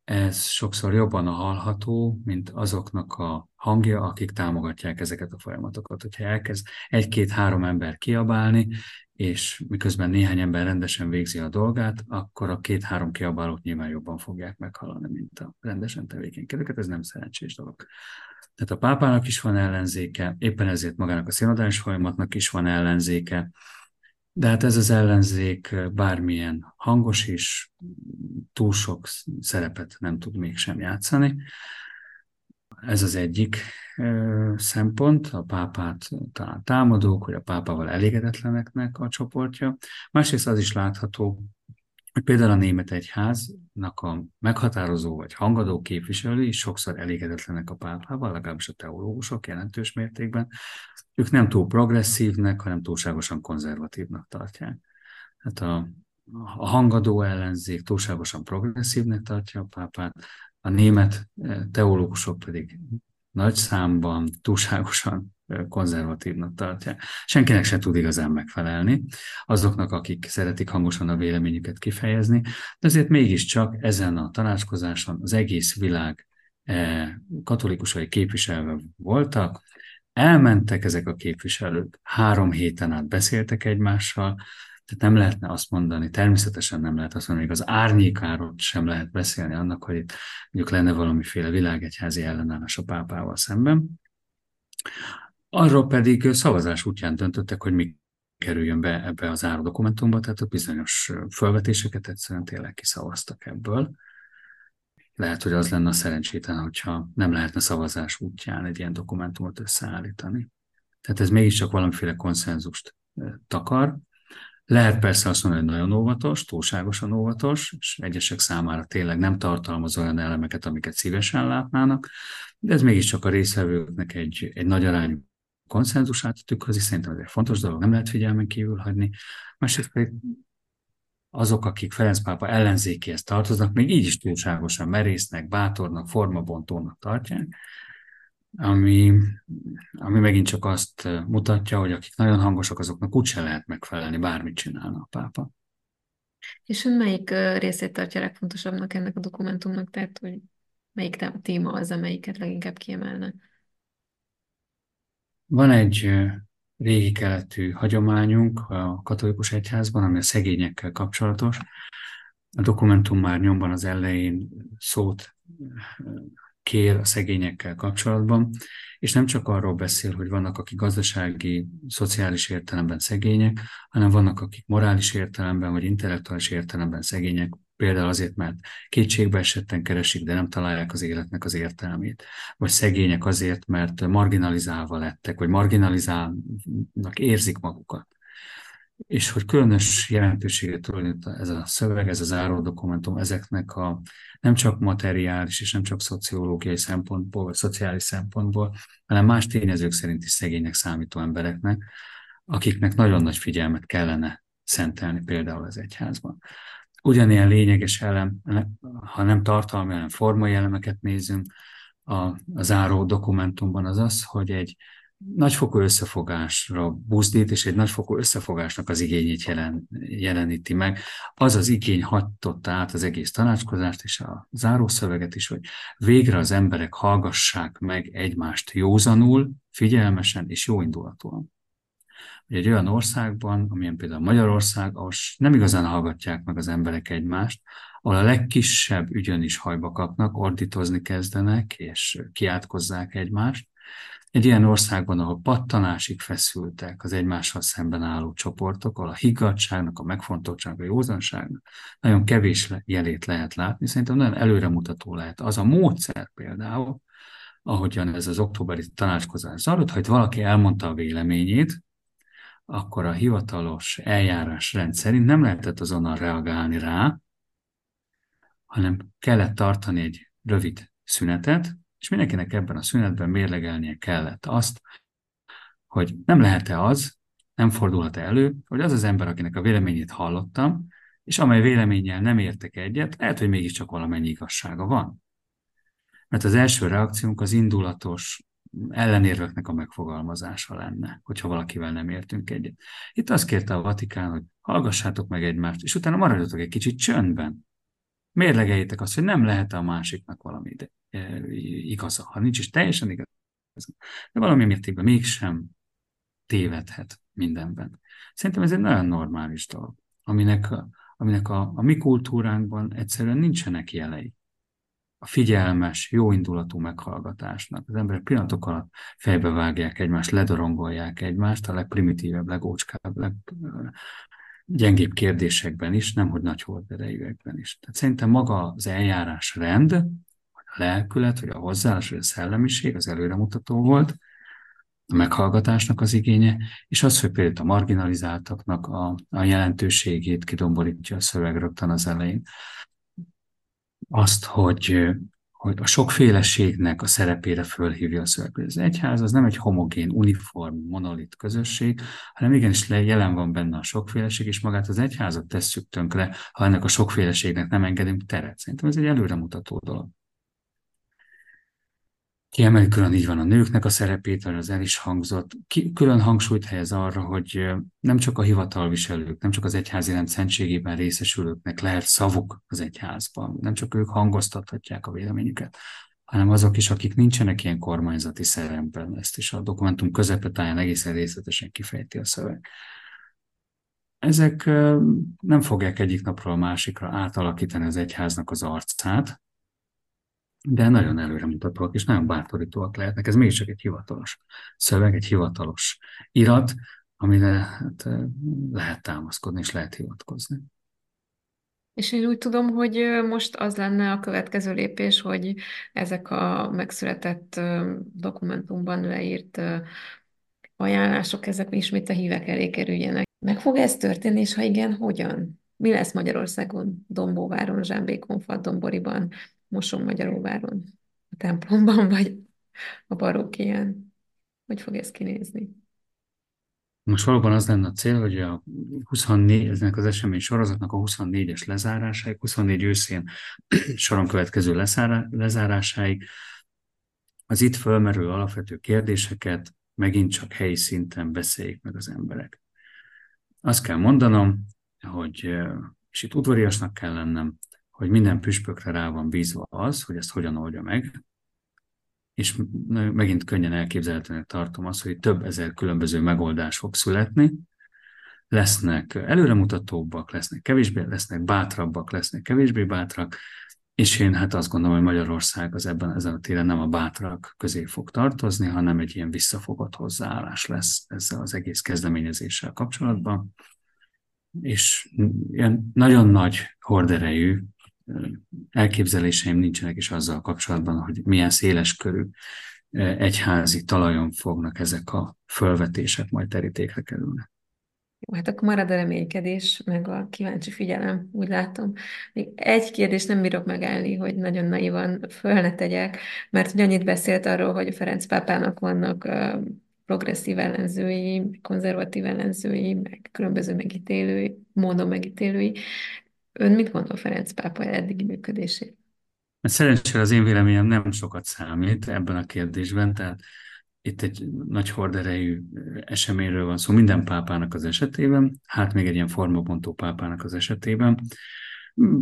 ez sokszor jobban a hallható, mint azoknak a hangja, akik támogatják ezeket a folyamatokat. Hogyha elkezd egy-két-három ember kiabálni, és miközben néhány ember rendesen végzi a dolgát, akkor a két-három kiabálót nyilván jobban fogják meghallani, mint a rendesen tevékenykedőket. Ez nem szerencsés dolog. Tehát a pápának is van ellenzéke, éppen ezért magának a színadás folyamatnak is van ellenzéke, de hát ez az ellenzék bármilyen hangos is, túl sok szerepet nem tud mégsem játszani. Ez az egyik szempont, a pápát talán támadók, hogy a pápával elégedetleneknek a csoportja. Másrészt az is látható, például a német egyháznak a meghatározó vagy hangadó képviselői sokszor elégedetlenek a pápával, legalábbis a teológusok jelentős mértékben. Ők nem túl progresszívnek, hanem túlságosan konzervatívnak tartják. Hát a, a hangadó ellenzék túlságosan progresszívnek tartja a pápát, a német eh, teológusok pedig nagy számban túlságosan konzervatívnak tartják. Senkinek se tud igazán megfelelni, azoknak, akik szeretik hangosan a véleményüket kifejezni, de azért mégiscsak ezen a tanácskozáson az egész világ katolikusai képviselve voltak, elmentek ezek a képviselők, három héten át beszéltek egymással, tehát nem lehetne azt mondani, természetesen nem lehet azt mondani, hogy az árnyékáról sem lehet beszélni annak, hogy itt mondjuk lenne valamiféle világegyházi ellenállás a pápával szemben. Arról pedig szavazás útján döntöttek, hogy mi kerüljön be ebbe az áru dokumentumba, tehát a bizonyos felvetéseket egyszerűen tényleg kiszavaztak ebből. Lehet, hogy az lenne a szerencsétlen, hogyha nem lehetne szavazás útján egy ilyen dokumentumot összeállítani. Tehát ez mégiscsak valamiféle konszenzust takar. Lehet persze azt mondani, hogy nagyon óvatos, túlságosan óvatos, és egyesek számára tényleg nem tartalmaz olyan elemeket, amiket szívesen látnának, de ez mégiscsak a részvevőknek egy, egy nagy arányú konszenzusát tükrözi, szerintem ez egy fontos dolog, nem lehet figyelmen kívül hagyni. Másrészt pedig azok, akik Ferenc pápa ellenzékéhez tartoznak, még így is túlságosan merésznek, bátornak, formabontónak tartják, ami, ami megint csak azt mutatja, hogy akik nagyon hangosak, azoknak úgyse lehet megfelelni, bármit csinálna a pápa. És ön melyik részét tartja legfontosabbnak ennek a dokumentumnak, tehát hogy melyik téma az, amelyiket leginkább kiemelne? Van egy régi keletű hagyományunk a katolikus egyházban, ami a szegényekkel kapcsolatos. A dokumentum már nyomban az elején szót kér a szegényekkel kapcsolatban, és nem csak arról beszél, hogy vannak, akik gazdasági, szociális értelemben szegények, hanem vannak, akik morális értelemben vagy intellektuális értelemben szegények, például azért, mert kétségbe esetten keresik, de nem találják az életnek az értelmét, vagy szegények azért, mert marginalizálva lettek, vagy marginalizálnak érzik magukat. És hogy különös jelentőséget tulajdonít ez a szöveg, ez az áró dokumentum ezeknek a nem csak materiális és nem csak szociológiai szempontból, vagy szociális szempontból, hanem más tényezők szerint is szegénynek számító embereknek, akiknek nagyon nagy figyelmet kellene szentelni például az egyházban ugyanilyen lényeges elem, ha nem tartalmi, hanem formai elemeket nézünk, a, a záró dokumentumban az az, hogy egy nagyfokú összefogásra buzdít, és egy nagyfokú összefogásnak az igényét jelen, jeleníti meg. Az az igény hatotta át az egész tanácskozást és a zárószöveget is, hogy végre az emberek hallgassák meg egymást józanul, figyelmesen és jóindulatúan. Egy olyan országban, amilyen például Magyarország, ahol nem igazán hallgatják meg az emberek egymást, ahol a legkisebb ügyön is hajba kapnak, ordítozni kezdenek, és kiátkozzák egymást, egy ilyen országban, ahol pattanásig feszültek az egymással szemben álló csoportok, ahol a higgadságnak, a megfontoltságnak, a józanságnak nagyon kevés jelét lehet látni, szerintem nagyon előremutató lehet az a módszer például, ahogyan ez az októberi tanácskozás zajlott, ha valaki elmondta a véleményét, akkor a hivatalos eljárás szerint nem lehetett azonnal reagálni rá, hanem kellett tartani egy rövid szünetet, és mindenkinek ebben a szünetben mérlegelnie kellett azt, hogy nem lehet-e az, nem fordulhat-e elő, hogy az az ember, akinek a véleményét hallottam, és amely véleménnyel nem értek egyet, lehet, hogy mégiscsak valamennyi igazsága van. Mert az első reakciónk az indulatos ellenérveknek a megfogalmazása lenne, hogyha valakivel nem értünk egyet. Itt azt kérte a Vatikán, hogy hallgassátok meg egymást, és utána maradjatok egy kicsit csöndben. Mérlegeljétek azt, hogy nem lehet a másiknak valami E, igaza. Ha nincs is teljesen igaz, de valami mértékben mégsem tévedhet mindenben. Szerintem ez egy nagyon normális dolog, aminek, aminek a, a mi kultúránkban egyszerűen nincsenek jelei. A figyelmes, jóindulatú meghallgatásnak. Az emberek pillanatok alatt fejbe vágják egymást, ledorongolják egymást, a legprimitívebb, legócskább, leggyengébb kérdésekben is, nemhogy nagy horderejűekben is. Tehát szerintem maga az eljárás rend, lelkület, vagy a hozzáállás, vagy a szellemiség az előremutató volt, a meghallgatásnak az igénye, és az, hogy például a marginalizáltaknak a, a jelentőségét kidomborítja a szöveg rögtön az elején. Azt, hogy, hogy a sokféleségnek a szerepére fölhívja a szöveg. Az egyház az nem egy homogén, uniform, monolit közösség, hanem igenis jelen van benne a sokféleség, és magát az egyházat tesszük tönkre, ha ennek a sokféleségnek nem engedünk teret. Szerintem ez egy előremutató dolog. Kiemeli külön így van a nőknek a szerepét, az el is hangzott. Ki, külön hangsúlyt helyez arra, hogy nem csak a hivatalviselők, nem csak az egyházi rend szentségében részesülőknek lehet szavuk az egyházban, nem csak ők hangoztathatják a véleményüket, hanem azok is, akik nincsenek ilyen kormányzati szerepben. Ezt is a dokumentum közepetáján egészen részletesen kifejti a szöveg. Ezek nem fogják egyik napról a másikra átalakítani az egyháznak az arcát, de nagyon előremutatóak és nagyon bátorítóak lehetnek. Ez mégiscsak egy hivatalos szöveg, egy hivatalos irat, amire hát, lehet támaszkodni és lehet hivatkozni. És én úgy tudom, hogy most az lenne a következő lépés, hogy ezek a megszületett dokumentumban leírt ajánlások, ezek ismét a hívek elé kerüljenek. Meg fog ez történni, és ha igen, hogyan? Mi lesz Magyarországon, Dombóváron, Zsámbékon, Domboriban, Moson Magyaróváron, a templomban, vagy a barókián? Hogy fog ez kinézni? Most valóban az lenne a cél, hogy a 24, eznek az esemény sorozatnak a 24-es lezárásáig, 24 őszén soron következő lezárásáig az itt fölmerülő alapvető kérdéseket megint csak helyi szinten beszéljék meg az emberek. Azt kell mondanom, hogy, és itt udvariasnak kell lennem, hogy minden püspökre rá van bízva az, hogy ezt hogyan oldja meg, és megint könnyen elképzelhetőnek tartom azt, hogy több ezer különböző megoldás fog születni, lesznek előremutatóbbak, lesznek kevésbé, lesznek bátrabbak, lesznek kevésbé bátrak, és én hát azt gondolom, hogy Magyarország az ebben ezen a téren nem a bátrak közé fog tartozni, hanem egy ilyen visszafogott hozzáállás lesz ezzel az egész kezdeményezéssel kapcsolatban. És ilyen nagyon nagy horderejű elképzeléseim nincsenek is azzal kapcsolatban, hogy milyen széles körű egyházi talajon fognak ezek a fölvetések majd terítékre kerülni. Jó, hát akkor marad a reménykedés, meg a kíváncsi figyelem, úgy látom. Még egy kérdés nem bírok megállni, hogy nagyon naivan föl ne tegyek, mert hogy annyit beszélt arról, hogy a Ferenc pápának vannak progresszív ellenzői, konzervatív ellenzői, meg különböző megítélői, módon megítélői. Ön mit gondol Ferenc pápa eddigi működését? Szerencsére az én véleményem nem sokat számít ebben a kérdésben, tehát itt egy nagy horderejű eseményről van szó minden pápának az esetében, hát még egy ilyen formabontó pápának az esetében.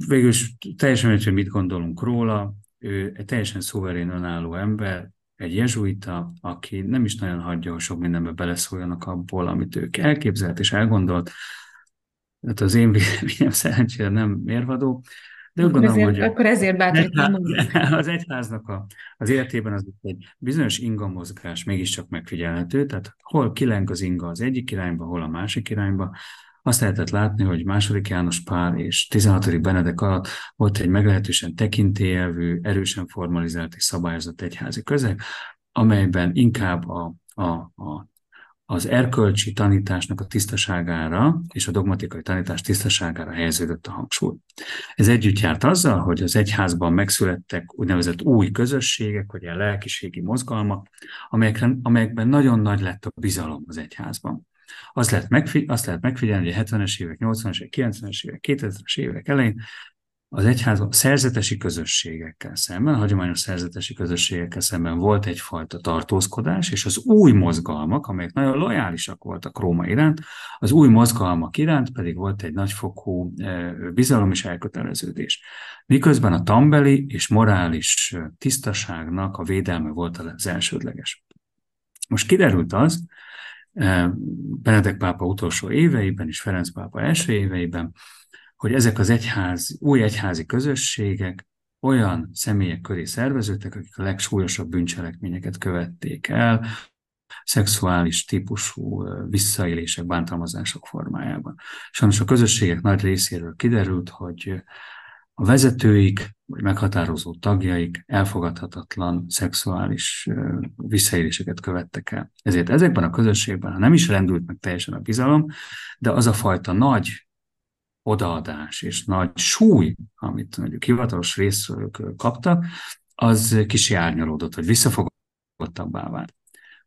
Végül is teljesen mindegy, hogy mit gondolunk róla, ő egy teljesen szuverén, önálló ember, egy jezsuita, aki nem is nagyon hagyja, hogy sok mindenbe beleszóljanak abból, amit ők elképzelt és elgondolt. Hát az én véleményem szerencsére nem mérvadó, de úgy gondolom, ezért, hogy akkor ezért bátorítom. Az egyháznak a, az életében az egy bizonyos inga mozgás mégiscsak megfigyelhető, tehát hol kileng az inga az egyik irányba, hol a másik irányba. Azt lehetett látni, hogy második János Pál és 16. Benedek alatt volt egy meglehetősen tekintélyelvű, erősen formalizált és szabályozott egyházi közeg, amelyben inkább a, a, a az erkölcsi tanításnak a tisztaságára és a dogmatikai tanítás tisztaságára helyeződött a hangsúly. Ez együtt járt azzal, hogy az egyházban megszülettek úgynevezett új közösségek, vagy a lelkiségi mozgalmak, amelyekben, amelyekben nagyon nagy lett a bizalom az egyházban. Azt lehet, megfigy- azt lehet megfigyelni, hogy a 70-es évek, 80-es évek, 90-es évek, 2000-es évek elején az egyházban szerzetesi közösségekkel szemben, a hagyományos szerzetesi közösségekkel szemben volt egyfajta tartózkodás, és az új mozgalmak, amelyek nagyon lojálisak voltak Róma iránt, az új mozgalmak iránt pedig volt egy nagyfokú e, bizalom és elköteleződés. Miközben a tambeli és morális e, tisztaságnak a védelme volt az elsődleges. Most kiderült az, e, Benedek pápa utolsó éveiben és Ferenc pápa első éveiben, hogy ezek az egyház, új egyházi közösségek olyan személyek köré szerveződtek, akik a legsúlyosabb bűncselekményeket követték el, szexuális típusú visszaélések, bántalmazások formájában. Sajnos a közösségek nagy részéről kiderült, hogy a vezetőik, vagy meghatározó tagjaik elfogadhatatlan szexuális visszaéléseket követtek el. Ezért ezekben a közösségben, nem is rendült meg teljesen a bizalom, de az a fajta nagy odaadás és nagy súly, amit mondjuk hivatalos részről kaptak, az kicsi árnyalódott, vagy visszafogottabbá vált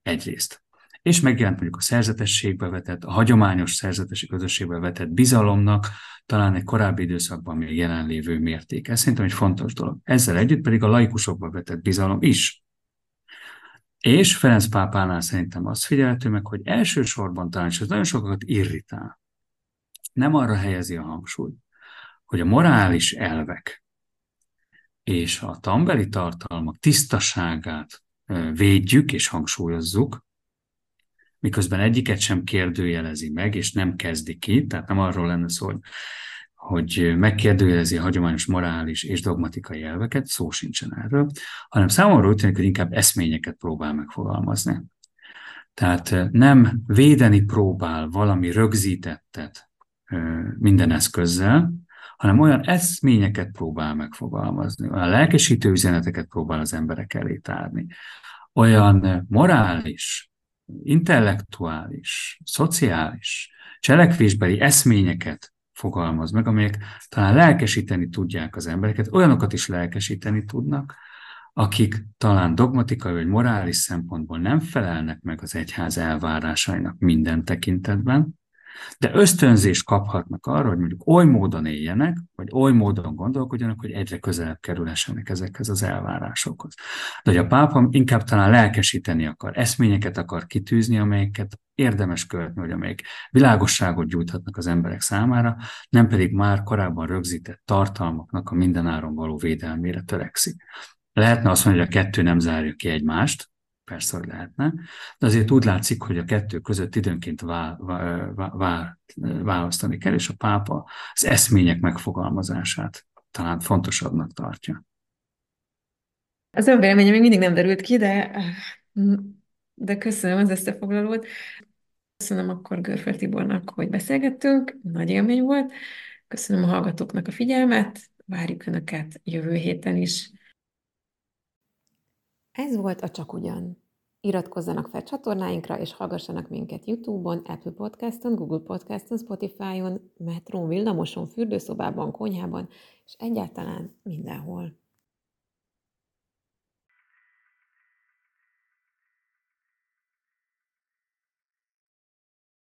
egyrészt. És megjelent mondjuk a szerzetességbe vetett, a hagyományos szerzetesi közösségbe vetett bizalomnak talán egy korábbi időszakban még jelenlévő mértéke. Ez szerintem egy fontos dolog. Ezzel együtt pedig a laikusokba vetett bizalom is. És Ferenc pápánál szerintem azt figyelhető meg, hogy elsősorban talán, és ez nagyon sokakat irritál, nem arra helyezi a hangsúlyt, hogy a morális elvek és a tambeli tartalmak tisztaságát védjük és hangsúlyozzuk, miközben egyiket sem kérdőjelezi meg, és nem kezdi ki, tehát nem arról lenne szó, hogy, hogy megkérdőjelezi a hagyományos morális és dogmatikai elveket, szó sincsen erről, hanem számomra úgy tűnik, hogy inkább eszményeket próbál megfogalmazni. Tehát nem védeni próbál valami rögzítettet, minden eszközzel, hanem olyan eszményeket próbál megfogalmazni, olyan lelkesítő üzeneteket próbál az emberek elé tárni, olyan morális, intellektuális, szociális, cselekvésbeli eszményeket fogalmaz meg, amelyek talán lelkesíteni tudják az embereket, olyanokat is lelkesíteni tudnak, akik talán dogmatikai vagy morális szempontból nem felelnek meg az egyház elvárásainak minden tekintetben, de ösztönzést kaphatnak arra, hogy mondjuk oly módon éljenek, vagy oly módon gondolkodjanak, hogy egyre közelebb kerülhessenek ezekhez az elvárásokhoz. De hogy a pápa inkább talán lelkesíteni akar, eszményeket akar kitűzni, amelyeket érdemes követni, hogy amelyek világosságot gyújthatnak az emberek számára, nem pedig már korábban rögzített tartalmaknak a mindenáron való védelmére törekszik. Lehetne azt mondani, hogy a kettő nem zárja ki egymást, persze, hogy lehetne, de azért úgy látszik, hogy a kettő között időnként vá, vá, vá, választani kell, és a pápa az eszmények megfogalmazását talán fontosabbnak tartja. Az ön véleménye még mindig nem derült ki, de, de köszönöm az összefoglalót. Köszönöm akkor Görfel Tibornak, hogy beszélgettünk, nagy élmény volt. Köszönöm a hallgatóknak a figyelmet, várjuk Önöket jövő héten is. Ez volt a Csak Ugyan. Iratkozzanak fel csatornáinkra, és hallgassanak minket YouTube-on, Apple Podcast-on, Google Podcast-on, Spotify-on, metrón, villamoson, fürdőszobában, konyhában, és egyáltalán mindenhol.